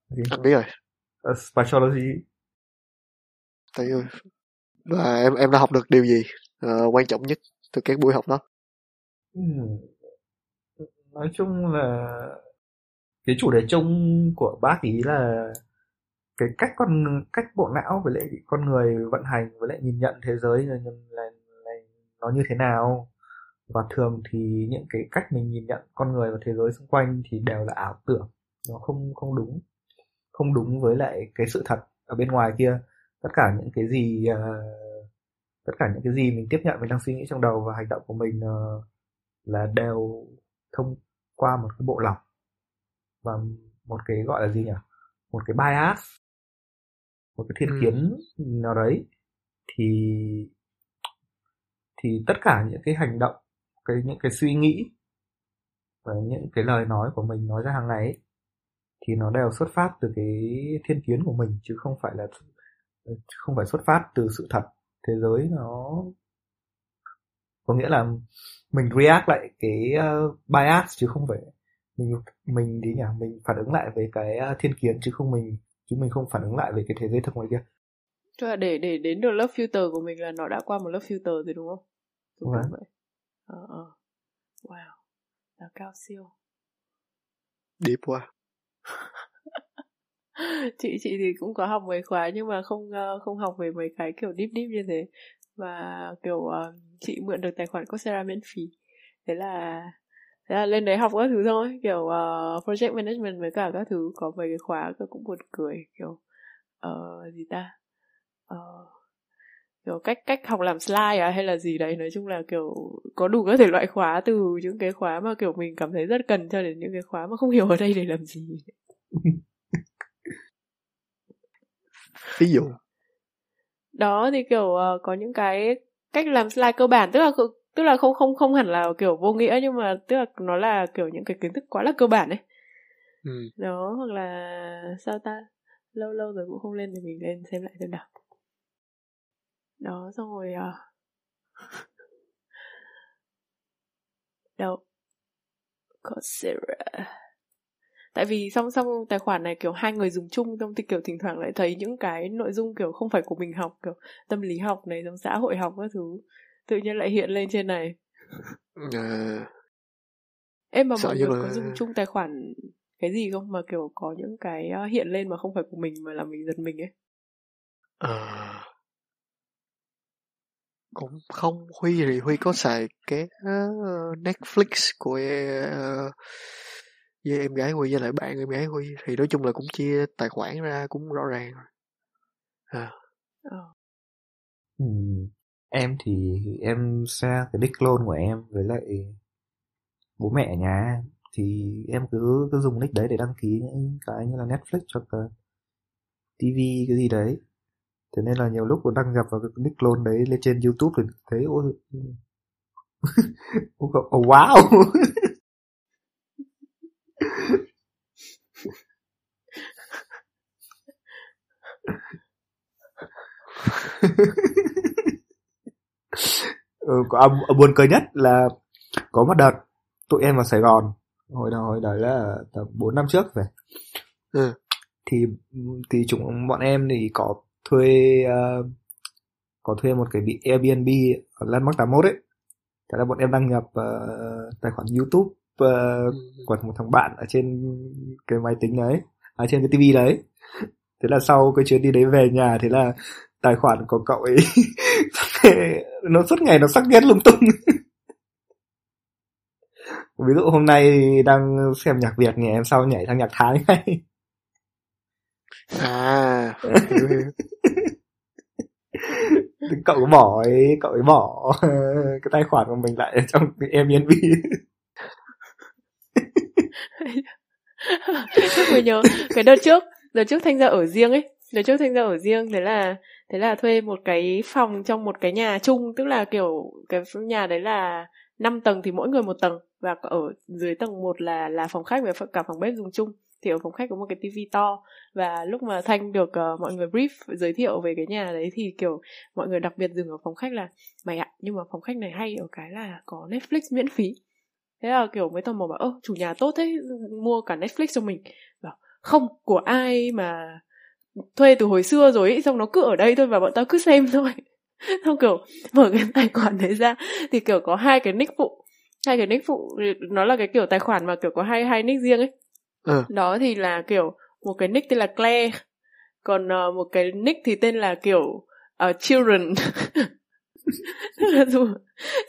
gì?
anh biết rồi
Ờ, Spatiology
Thấy ơi. Và em em đã học được điều gì ờ, quan trọng nhất từ các buổi học đó?
Ừ. nói chung là cái chủ đề chung của bác ý là cái cách con cách bộ não với lại con người vận hành với lại nhìn nhận thế giới là, là, là nó như thế nào. Và thường thì những cái cách mình nhìn nhận con người và thế giới xung quanh thì đều là ảo tưởng nó không không đúng không đúng với lại cái sự thật ở bên ngoài kia. Tất cả những cái gì uh, tất cả những cái gì mình tiếp nhận mình đang suy nghĩ trong đầu và hành động của mình uh, là đều thông qua một cái bộ lọc và một cái gọi là gì nhỉ? Một cái bias một cái thiên
Ừ.
kiến nào đấy thì thì tất cả những cái hành động cái những cái suy nghĩ và những cái lời nói của mình nói ra hàng ngày ấy, thì nó đều xuất phát từ cái thiên kiến của mình chứ không phải là không phải xuất phát từ sự thật thế giới nó có nghĩa là mình react lại cái uh, bias chứ không phải mình mình đi nhỉ mình phản ứng lại về cái uh, thiên kiến chứ không mình chứ mình không phản ứng lại về cái thế giới thực ngoài kia
Tức là để để đến được lớp filter của mình là nó đã qua một lớp filter rồi đúng không? Đúng vậy. Ờ ờ. Wow. Là cao siêu.
Deep quá.
chị chị thì cũng có học mấy khóa nhưng mà không ờ, không học về mấy cái kiểu deep deep như thế và kiểu ờ, chị mượn được tài khoản Coursera miễn phí thế là thế là lên đấy học các thứ thôi kiểu ờ, project management với cả các thứ có mấy cái khóa cũng buồn cười kiểu ờ, gì ta Ờ, kiểu cách cách học làm slide à hay là gì đấy nói chung là kiểu có đủ các thể loại khóa từ những cái khóa mà kiểu mình cảm thấy rất cần cho đến những cái khóa mà không hiểu ở đây để làm gì
Ví dụ.
đó thì kiểu ờ, có những cái cách làm slide cơ bản tức là tức là không không không hẳn là kiểu vô nghĩa nhưng mà tức là nó là kiểu những cái kiến thức quá là cơ bản ấy.
Ừ.
đó hoặc là sao ta? Lâu lâu rồi cũng không lên thì mình lên xem lại xem nào. Đó xong rồi à. Đâu? Coursera. Tại vì song song tài khoản này kiểu hai người dùng chung xong thì kiểu thỉnh thoảng lại thấy những cái nội dung kiểu không phải của mình học kiểu tâm lý học này giống xã hội học các thứ tự nhiên lại hiện lên trên này.
Ờ,
em mà
Sợ
mọi người
là-
có dùng chung tài khoản cái gì không? Mà kiểu có những cái uh, hiện lên mà không phải của mình mà làm mình giật mình ấy.
Ờ, cũng không Huy thì Huy có xài cái ờ, Netflix của ờ, với em gái Huy với lại bạn em gái Huy. Thì nói chung là cũng chia tài khoản ra cũng rõ ràng rồi. À,
ờ.
Ừ. Em thì em share cái nick clone của em với lại bố mẹ ở nhà thì em cứ cứ dùng nick đấy để đăng ký những cái như là Netflix hoặc là TV cái gì đấy. Thế nên là nhiều lúc còn đăng nhập vào cái nick clone đấy lên trên YouTube thì thấy ôi ôi, oh, wow ừ, có, à, buồn cười nhất là có một đợt tụi em vào Sài Gòn hồi đó hồi đấy là tầm 4 năm trước rồi.
Ừ.
thì thì chúng bọn em thì có thuê ờ, có thuê một cái bị Airbnb ở Landmark 81 ấy. Thế là bọn em đăng nhập ờ, tài khoản YouTube ờ, của một thằng bạn ở trên cái máy tính đấy ở trên cái tivi đấy. Thế là sau cái chuyến đi đấy về nhà thế là tài khoản của cậu ấy nó suốt ngày nó sắc ghét lung tung. Ví dụ hôm nay đang xem nhạc Việt ngày em sau nhảy sang nhạc Thái ngay.
À. Hiểu, hiểu.
Thì cậu ấy bỏ ấy cậu ấy bỏ cái tài khoản của mình lại ở trong cái Airbnb.
Chắc mới nhớ cái đợt trước đợt trước thanh ra ở riêng ấy đợt trước thanh ra ở riêng thế là thế là thuê một cái phòng trong một cái nhà chung tức là kiểu cái nhà đấy là 5 tầng thì mỗi người một tầng và ở dưới tầng một là là phòng khách và cả phòng bếp dùng chung. Thì ở phòng khách có một cái tivi to và lúc mà thanh được uh, mọi người brief giới thiệu về cái nhà đấy thì kiểu mọi người đặc biệt dừng ở phòng khách là mày ạ nhưng mà phòng khách này hay ở cái là có Netflix miễn phí. Thế là kiểu mới tò mò bảo ơ chủ nhà tốt thế mua cả Netflix cho mình. Bảo không của ai mà thuê từ hồi xưa rồi ý, xong nó cứ ở đây thôi và bọn tao cứ xem thôi. Xong kiểu mở cái tài khoản đấy ra thì kiểu có hai cái nick phụ hai cái nick phụ nó là cái kiểu tài khoản mà kiểu có hai hai nick riêng ấy.
Ừ.
đó thì là kiểu một cái nick tên là Claire còn uh, một cái nick thì tên là kiểu uh, children. Dù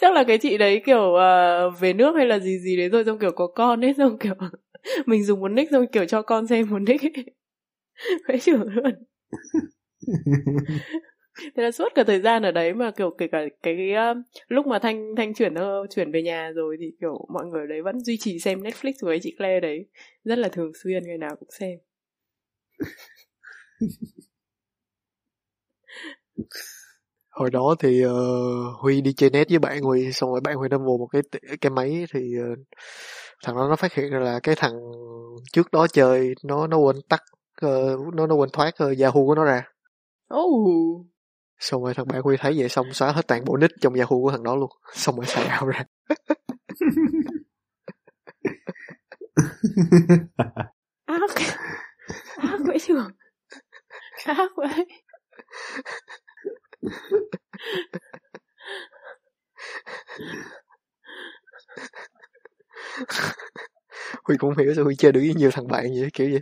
chắc là cái chị đấy kiểu uh, về nước hay là gì gì đấy rồi xong kiểu có con ấy xong kiểu mình dùng một nick xong kiểu cho con xem một nick ấy phải trưởng luôn. Thế là suốt cả thời gian ở đấy mà kiểu kể cả cái, cái uh, lúc mà thanh thanh chuyển uh, chuyển về nhà rồi thì kiểu mọi người đấy vẫn duy trì xem Netflix với chị Claire đấy. Rất là thường xuyên ngày nào cũng xem.
Hồi đó thì uh, Huy đi chơi net với bạn Huy xong rồi bạn Huy nó mua một cái cái máy thì uh, thằng đó nó phát hiện ra là cái thằng trước đó chơi nó nó quên tắt uh, nó nó quên thoát uh, Yahoo của nó ra.
Oh
xong rồi thằng bạn huy thấy vậy xong xóa hết toàn bộ nick trong yahoo của thằng đó luôn. Xong rồi xài out ra.
Ác. Ác vậy trường ác vậy.
Huy cũng hiểu sao huy chơi được với nhiều thằng bạn vậy kiểu vậy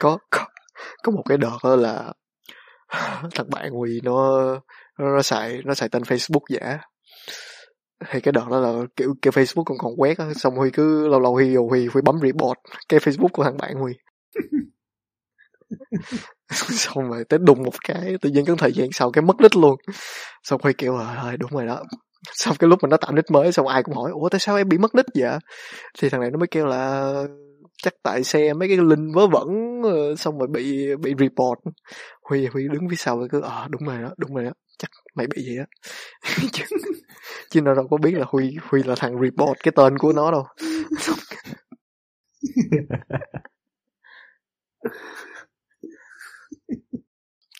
có có có một cái đợt đó là thằng bạn quỳ nó nó, nó xài nó xài tên facebook giả thì cái đợt đó là kiểu cái facebook còn còn quét á xong huy cứ lâu lâu huy huy huy bấm report cái facebook của thằng bạn huy xong rồi tới đùng một cái tự nhiên cái thời gian sau cái mất đích luôn. Xong huy kiểu là thôi đúng rồi đó. Xong cái lúc mà nó tạo nick mới xong ai cũng hỏi ủa tại sao em bị mất nick vậy? Thì thằng này nó mới kêu là chắc tại xe mấy cái link vớ vẩn ờ, xong rồi bị bị report. Huy huy đứng phía sau cứ ờ à, đúng rồi đó đúng rồi đó chắc mày bị gì đó. Chứ, chứ nó đâu có biết là huy huy là thằng report cái tên của nó đâu.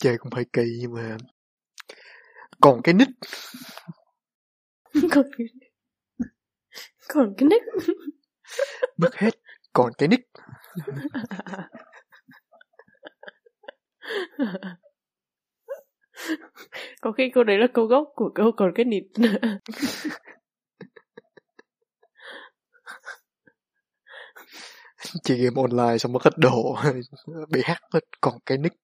Chơi cũng hơi kỳ nhưng mà. Còn cái nick?
Còn còn cái nick?
Mất hết còn cái nick.
Có khi câu đấy là câu gốc của câu còn cái nịt
chơi game online xong mất hết đồ bị hack hết còn cái nick.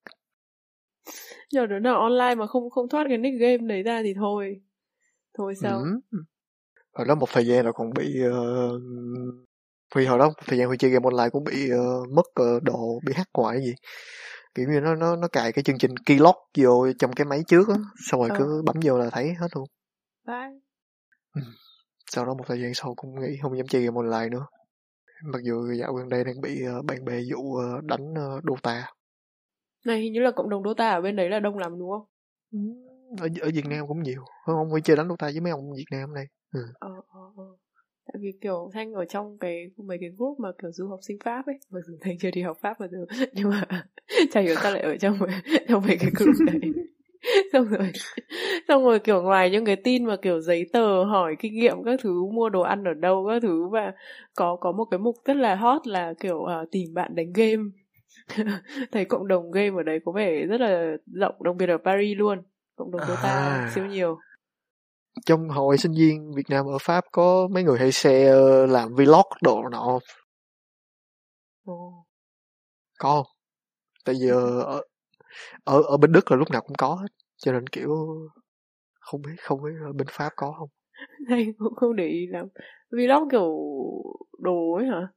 Giờ đứa nào online mà không không thoát cái nick game đấy ra thì thôi. Thôi sao?
Ừ. hồi đó một thời gian là còn bị uh, Huy hồi đó thời gian Huy chơi game online cũng bị uh, mất uh, đồ bị hack hoài gì kiểu như nó nó nó cài cái chương trình keylog vô trong cái máy trước á xong rồi ờ. cứ bấm vô là thấy hết luôn
Bye.
Ừ. sau đó một thời gian sau cũng nghĩ không dám chơi game online nữa mặc dù dạo gần đây đang bị uh, bạn bè dụ uh, đánh uh, Dota
này hình như là cộng đồng Dota ở bên đấy là đông lắm đúng không
ừ, ở ở Việt Nam cũng nhiều không ông phải chơi đánh Dota với mấy ông Việt Nam này ừ.
ờ, ờ, ờ. Tại vì kiểu thanh ở trong cái mấy cái group mà kiểu du học sinh pháp ấy. Mặc dù thanh chưa đi học pháp mà giờ nhưng mà chả hiểu sao lại ở trong trong mấy cái group này xong rồi xong rồi kiểu ngoài những cái tin mà kiểu giấy tờ hỏi kinh nghiệm các thứ mua đồ ăn ở đâu các thứ và có có một cái mục rất là hot là kiểu uh, tìm bạn đánh game. Thấy cộng đồng game ở đấy có vẻ rất là rộng đặc biệt ở Paris luôn. Cộng đồng Dota à. siêu nhiều
trong hồi sinh viên Việt Nam ở Pháp có mấy người hay share làm vlog đồ nọ
Ồ.
có không? Tại giờ ở, ở ở bên Đức là lúc nào cũng có hết cho nên kiểu không biết không biết ở bên Pháp có không?
Này cũng không để ý lắm. Vlog kiểu đồ ấy hả?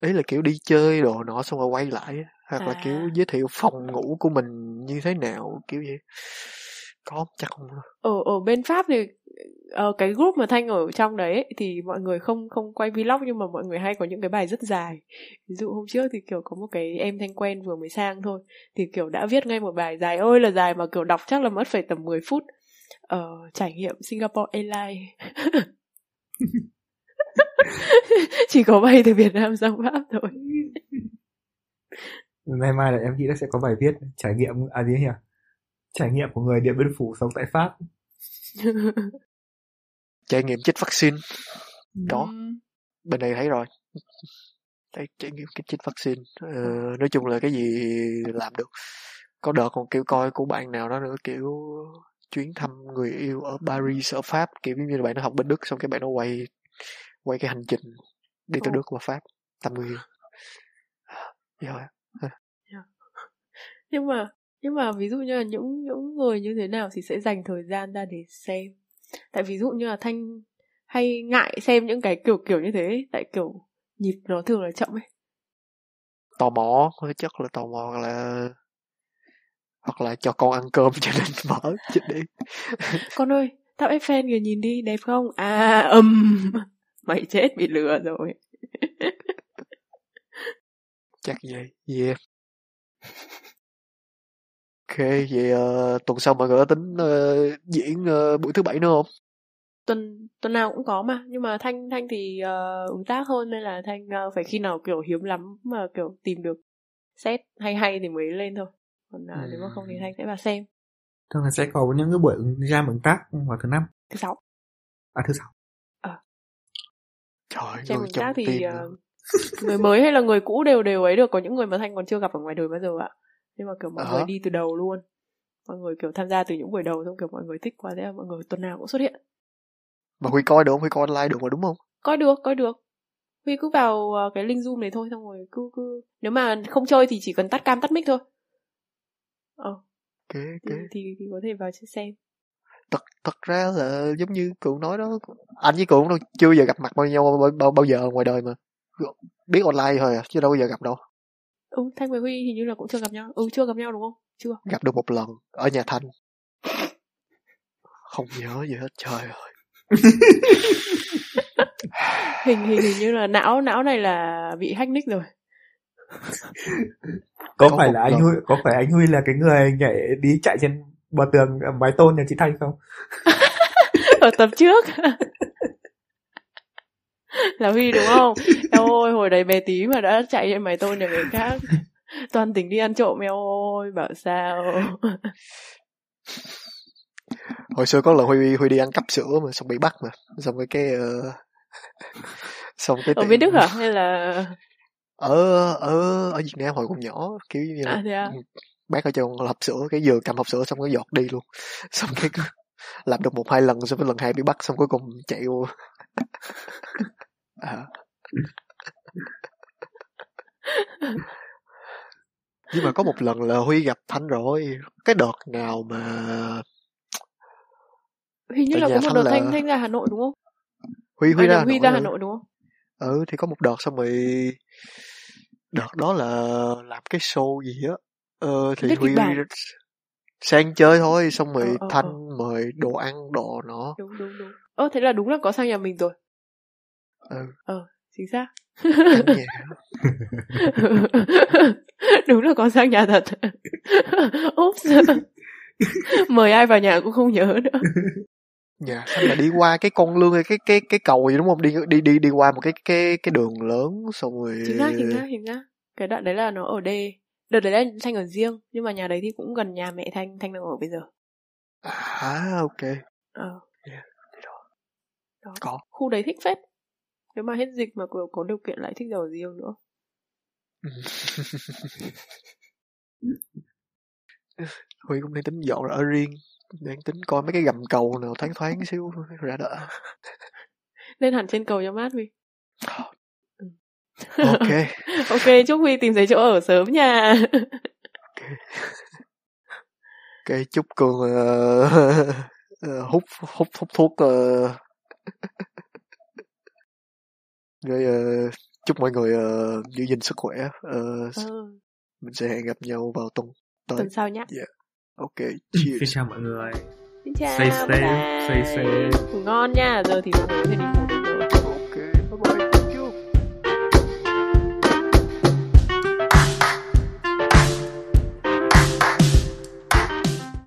Ý là kiểu đi chơi đồ nọ xong rồi quay lại hoặc à. là kiểu giới thiệu phòng ngủ của mình như thế nào kiểu vậy có chắc không
ở ở bên pháp thì ở ờ, cái group mà thanh ở trong đấy ấy, thì mọi người không không quay vlog nhưng mà mọi người hay có những cái bài rất dài. Ví dụ hôm trước thì kiểu có một cái em thanh quen vừa mới sang thôi thì kiểu đã viết ngay một bài dài. Ôi là dài mà kiểu đọc chắc là mất phải tầm 10 phút. Ở uh, trải nghiệm Singapore Airlines. Chỉ có bay từ Việt Nam sang Pháp thôi.
Nay mai là em nghĩ là sẽ có bài viết trải nghiệm. À gì nhỉ trải nghiệm của người Điện Biên Phủ sống tại Pháp.
Trải nghiệm chích vaccine. Đó. Bên này thấy rồi. Đấy, trải nghiệm cái chích vaccine. Ờ, nói chung là cái gì làm được. Có đợt còn kiểu coi của bạn nào đó nữa kiểu chuyến thăm người yêu ở Paris ở Pháp kiểu như là bạn nó học bên Đức xong cái bạn nó quay quay cái hành trình đi tới Đức và Pháp thăm người yêu.
Rồi yeah. nhưng mà nhưng mà ví dụ như là những những người như thế nào thì sẽ dành thời gian ra để xem. Tại ví dụ như là thanh hay ngại xem những cái kiểu kiểu như thế tại kiểu nhịp nó thường là chậm ấy.
Tò mò chắc là tò mò là hoặc là cho con ăn cơm cho nên mở chết đi
con ơi tao Eiffel kìa nhìn đi đẹp không? À ầm um, mày chết bị lừa rồi.
Chắc vậy yeah Ok, vậy uh, tuần sau mọi người có tính uh, diễn uh, buổi thứ bảy nữa không?
Tuần tuần nào cũng có mà, nhưng mà Thanh Thanh thì uh, ứng tác hơn nên là Thanh uh, phải khi nào kiểu hiếm lắm mà kiểu tìm được set hay hay thì mới lên thôi. còn uh, nếu mà không thì thanh sẽ vào xem.
Thường là sẽ có những cái buổi jam ứng tác vào thứ năm?
Thứ sáu.
À thứ sáu.
Trời
xem ứng tác thì ờ, người mới hay là người cũ đều đều ấy được. Có những người mà thanh còn chưa gặp ở ngoài đời bao giờ ạ nhưng mà kiểu mọi
Ờ.
người đi từ đầu luôn. Mọi người kiểu tham gia từ những buổi đầu xong kiểu mọi người thích quá thế là mọi người tuần nào cũng xuất hiện.
Mà huy coi được không? Huy coi online được mà đúng không?
Coi được coi được. Huy cứ vào ờ, cái link zoom này thôi xong rồi cứ cứ nếu mà không chơi thì chỉ cần tắt cam tắt mic thôi. Ờ.
Ok
thì,
ok.
Thì, thì có thể vào xem.
Thật thật ra là giống như cường nói đó anh với cường đâu chưa giờ gặp mặt bao nhau bao, bao, bao giờ ngoài đời mà. Biết online thôi à chứ đâu bao giờ gặp đâu
ừ thanh với huy hình như là cũng chưa gặp nhau. Ừ chưa gặp nhau đúng không? Chưa.
Gặp được một lần ở nhà thanh. Không nhớ gì hết trời ơi.
Hình hình hình như là não não này là bị hack nick rồi.
Có,
Có
phải là anh
lần.
Huy có phải anh Huy là cái người nhảy đi chạy trên bờ tường ở mái tôn nhà chị Thanh không?
Ở tập trước là huy đúng không? Eo ôi hồi đấy bé tí mà đã chạy trên mái tôn nhà người khác. Toàn tỉnh đi ăn trộm eo ôi bảo sao?
Hồi xưa có lần huy huy đi ăn cắp sữa mà xong bị bắt mà. Xong cái cái ờ, xong cái
ở
tiệm-
bên đức hả? Hay là
ở ở ở Việt Nam hồi còn nhỏ kiểu như là
à à?
bác ở trong hộp sữa cái vừa cầm hộp sữa xong cái giọt đi luôn. Xong cái làm được một hai lần xong cái lần hai bị bắt xong cuối cùng chạy vô à. nhưng mà có một lần là huy gặp thanh rồi. Cái đợt nào mà
hình như là có một
Thanh
đợt
là-
thanh thanh ra hà nội đúng không?
Huy huy
à,
ra Hà
huy ra hà nội đúng không?
Ừ thì có một đợt xong rồi đợt đó là làm cái show gì á. Ờ, thì
kịch
huy sang chơi thôi xong rồi
Ờ, ờ,
thanh
ờ.
mời đồ ăn đồ nọ.
Đúng đúng đúng. Ơ thế là đúng là có sang nhà mình rồi
ừ.
Ờ chính xác. Đúng là có sang nhà thật. Oops. mời ai vào nhà cũng không nhớ nữa.
Nhà thanh là đi qua cái con lương hay cái cái cái cầu gì đúng không? Đi đi đi đi qua một cái cái cái đường lớn xong rồi
chính xác chính xác chính xác. Cái đoạn đấy là nó ở đê đợt đấy là thanh ở riêng nhưng mà nhà đấy thì cũng gần nhà mẹ thanh thanh đang ở bây giờ.
À ok.
Ờ.
Yeah, thì đó.
đó.
Có.
khu đấy thích phết nếu mà hết dịch mà có, có điều kiện lại thích ở riêng nữa?
Huy cũng đang tính dọn ở riêng đang tính coi mấy cái gầm cầu nào thoáng thoáng xíu ra đỡ
lên hẳn trên cầu cho mát Huy
ok.
Ok chúc Huy tìm thấy chỗ ở sớm nha.
Ok chúc cường ờ, ờ, hút hút hút thuốc ờ, rồi ờ, chúc mọi người ờ, giữ gìn sức khỏe. Ờ,
ờ,
mình sẽ hẹn gặp nhau vào tuần tới.
Tuần sau nhá.
Ok
xin
cheers.
chào mọi người.
Xin chào
Stay
bye
safe,
bye.
stay safe.
ngủ ngon nha. Giờ thì mọi người có thể đi ngủ